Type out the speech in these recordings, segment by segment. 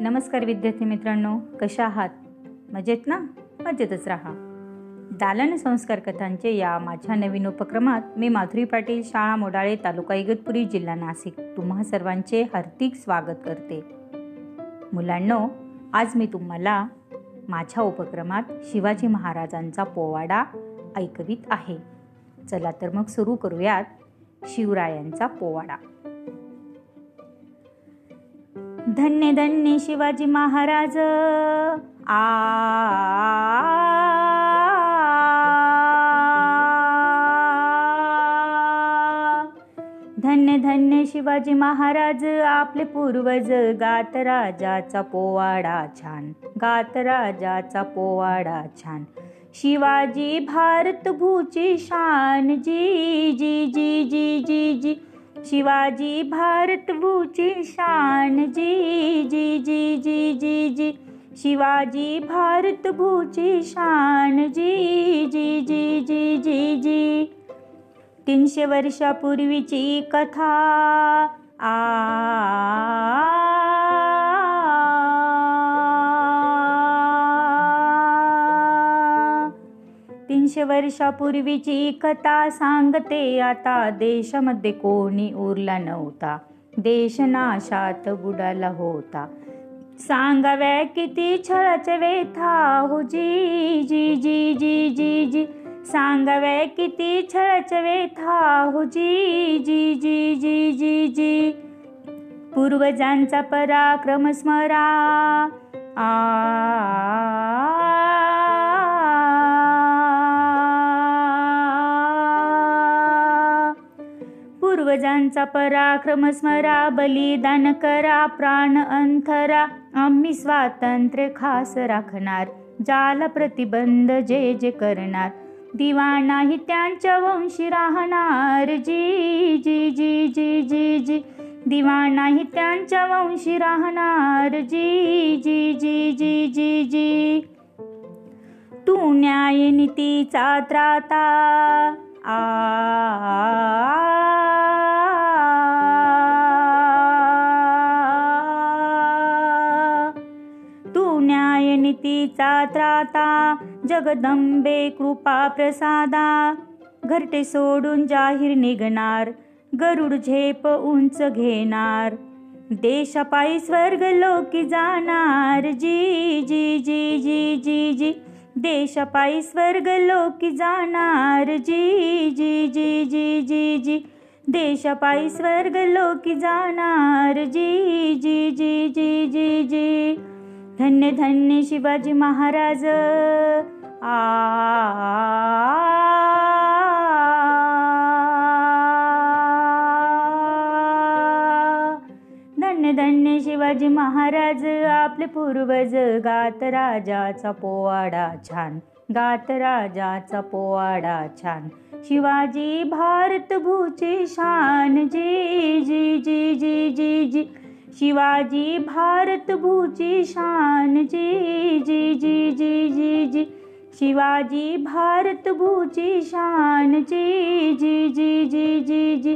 नमस्कार विद्यार्थी मित्रांनो कशा आहात? मजेत ना? मजेतच राहा. दालन संस्कार कथांचे या माझ्या नवीन उपक्रमात मी माधुरी पाटील शाळा मोडाळे तालुका इगतपुरी जिल्हा नाशिक तुम्हा सर्वांचे हार्दिक स्वागत करते. मुलांनो आज मी तुम्हाला माझ्या उपक्रमात शिवाजी महाराजांचा पोवाडा ऐकवित आहे. चला तर मग सुरू करूयात शिवरायांचा पोवाडा. धन्य धन्य शिवाजी महाराज आ धन्य धन्य शिवाजी महाराज आपले पूर्वज गात राजाचा पोवाडा छान गात राजाचा पोवाडा छान शिवाजी भारत भूची शान जी जी जी जी जी जी शिवाजी भारत भूची शान जी जी जी जी जी जी. शिवाजी भारत भूची शान जी जी जी जी जी जी. तीनशे वर्षापूर्वीची कथा आ दोनशे वर्षापूर्वीची कथा सांगते. आता देशामध्ये कोणी उरला नव्हता. देश नाशात बुडाला होता. सांगाव्या किती छळाचे वेथा हो जी जी जी जी जी जी. सांगाव्या किती छळाचे वेथा हो जी जी जी जी जी जी. पूर्वजांचा पराक्रम स्मरा. आ पूर्वजांचा पराक्रम स्मरा बलिदान करा प्राण अंथरा. आम्ही स्वातंत्र्य खास राखणार ज्याला प्रतिबंध जे जे करणार. दिवाणाही त्यांच्या वंशी राहणार. जी जी जी जी जी जी. दिवाणाही त्यांच्या वंशी राहणार. जी जी जी जी जी जी. तू न्याय नीतीचा त्राता. आ नितीचा त्राता जगदंबे कृपा प्रसादा घरटे सोडून जाहीर निघणार गरुड झेप उंच घेणार देशापायी स्वर्ग लोकी जाणार जी जी जी जी जी जी देशापायी स्वर्ग लोकी जाणार जी जी जी जी जी जी देशापायी स्वर्ग लोकी जाणार जी जी जी जी जी जी धन्य धन्य शिवाजी महाराज आ धन्य धन्य शिवाजी महाराज आपले पूर्वज गात राजाचा पोवाडा छान गात राजाचा पोवाडा छान शिवाजी भारत भूची शान जी जी जी जी जी जी शिवाजी भारत भूची शान जी जी जी जी जी जी शिवाजी भारत भूची शान जी जी जी जी जी जी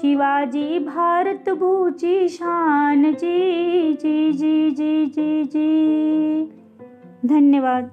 शिवाजी भारत भूची शान जी जी जी जी जी जी धन्यवाद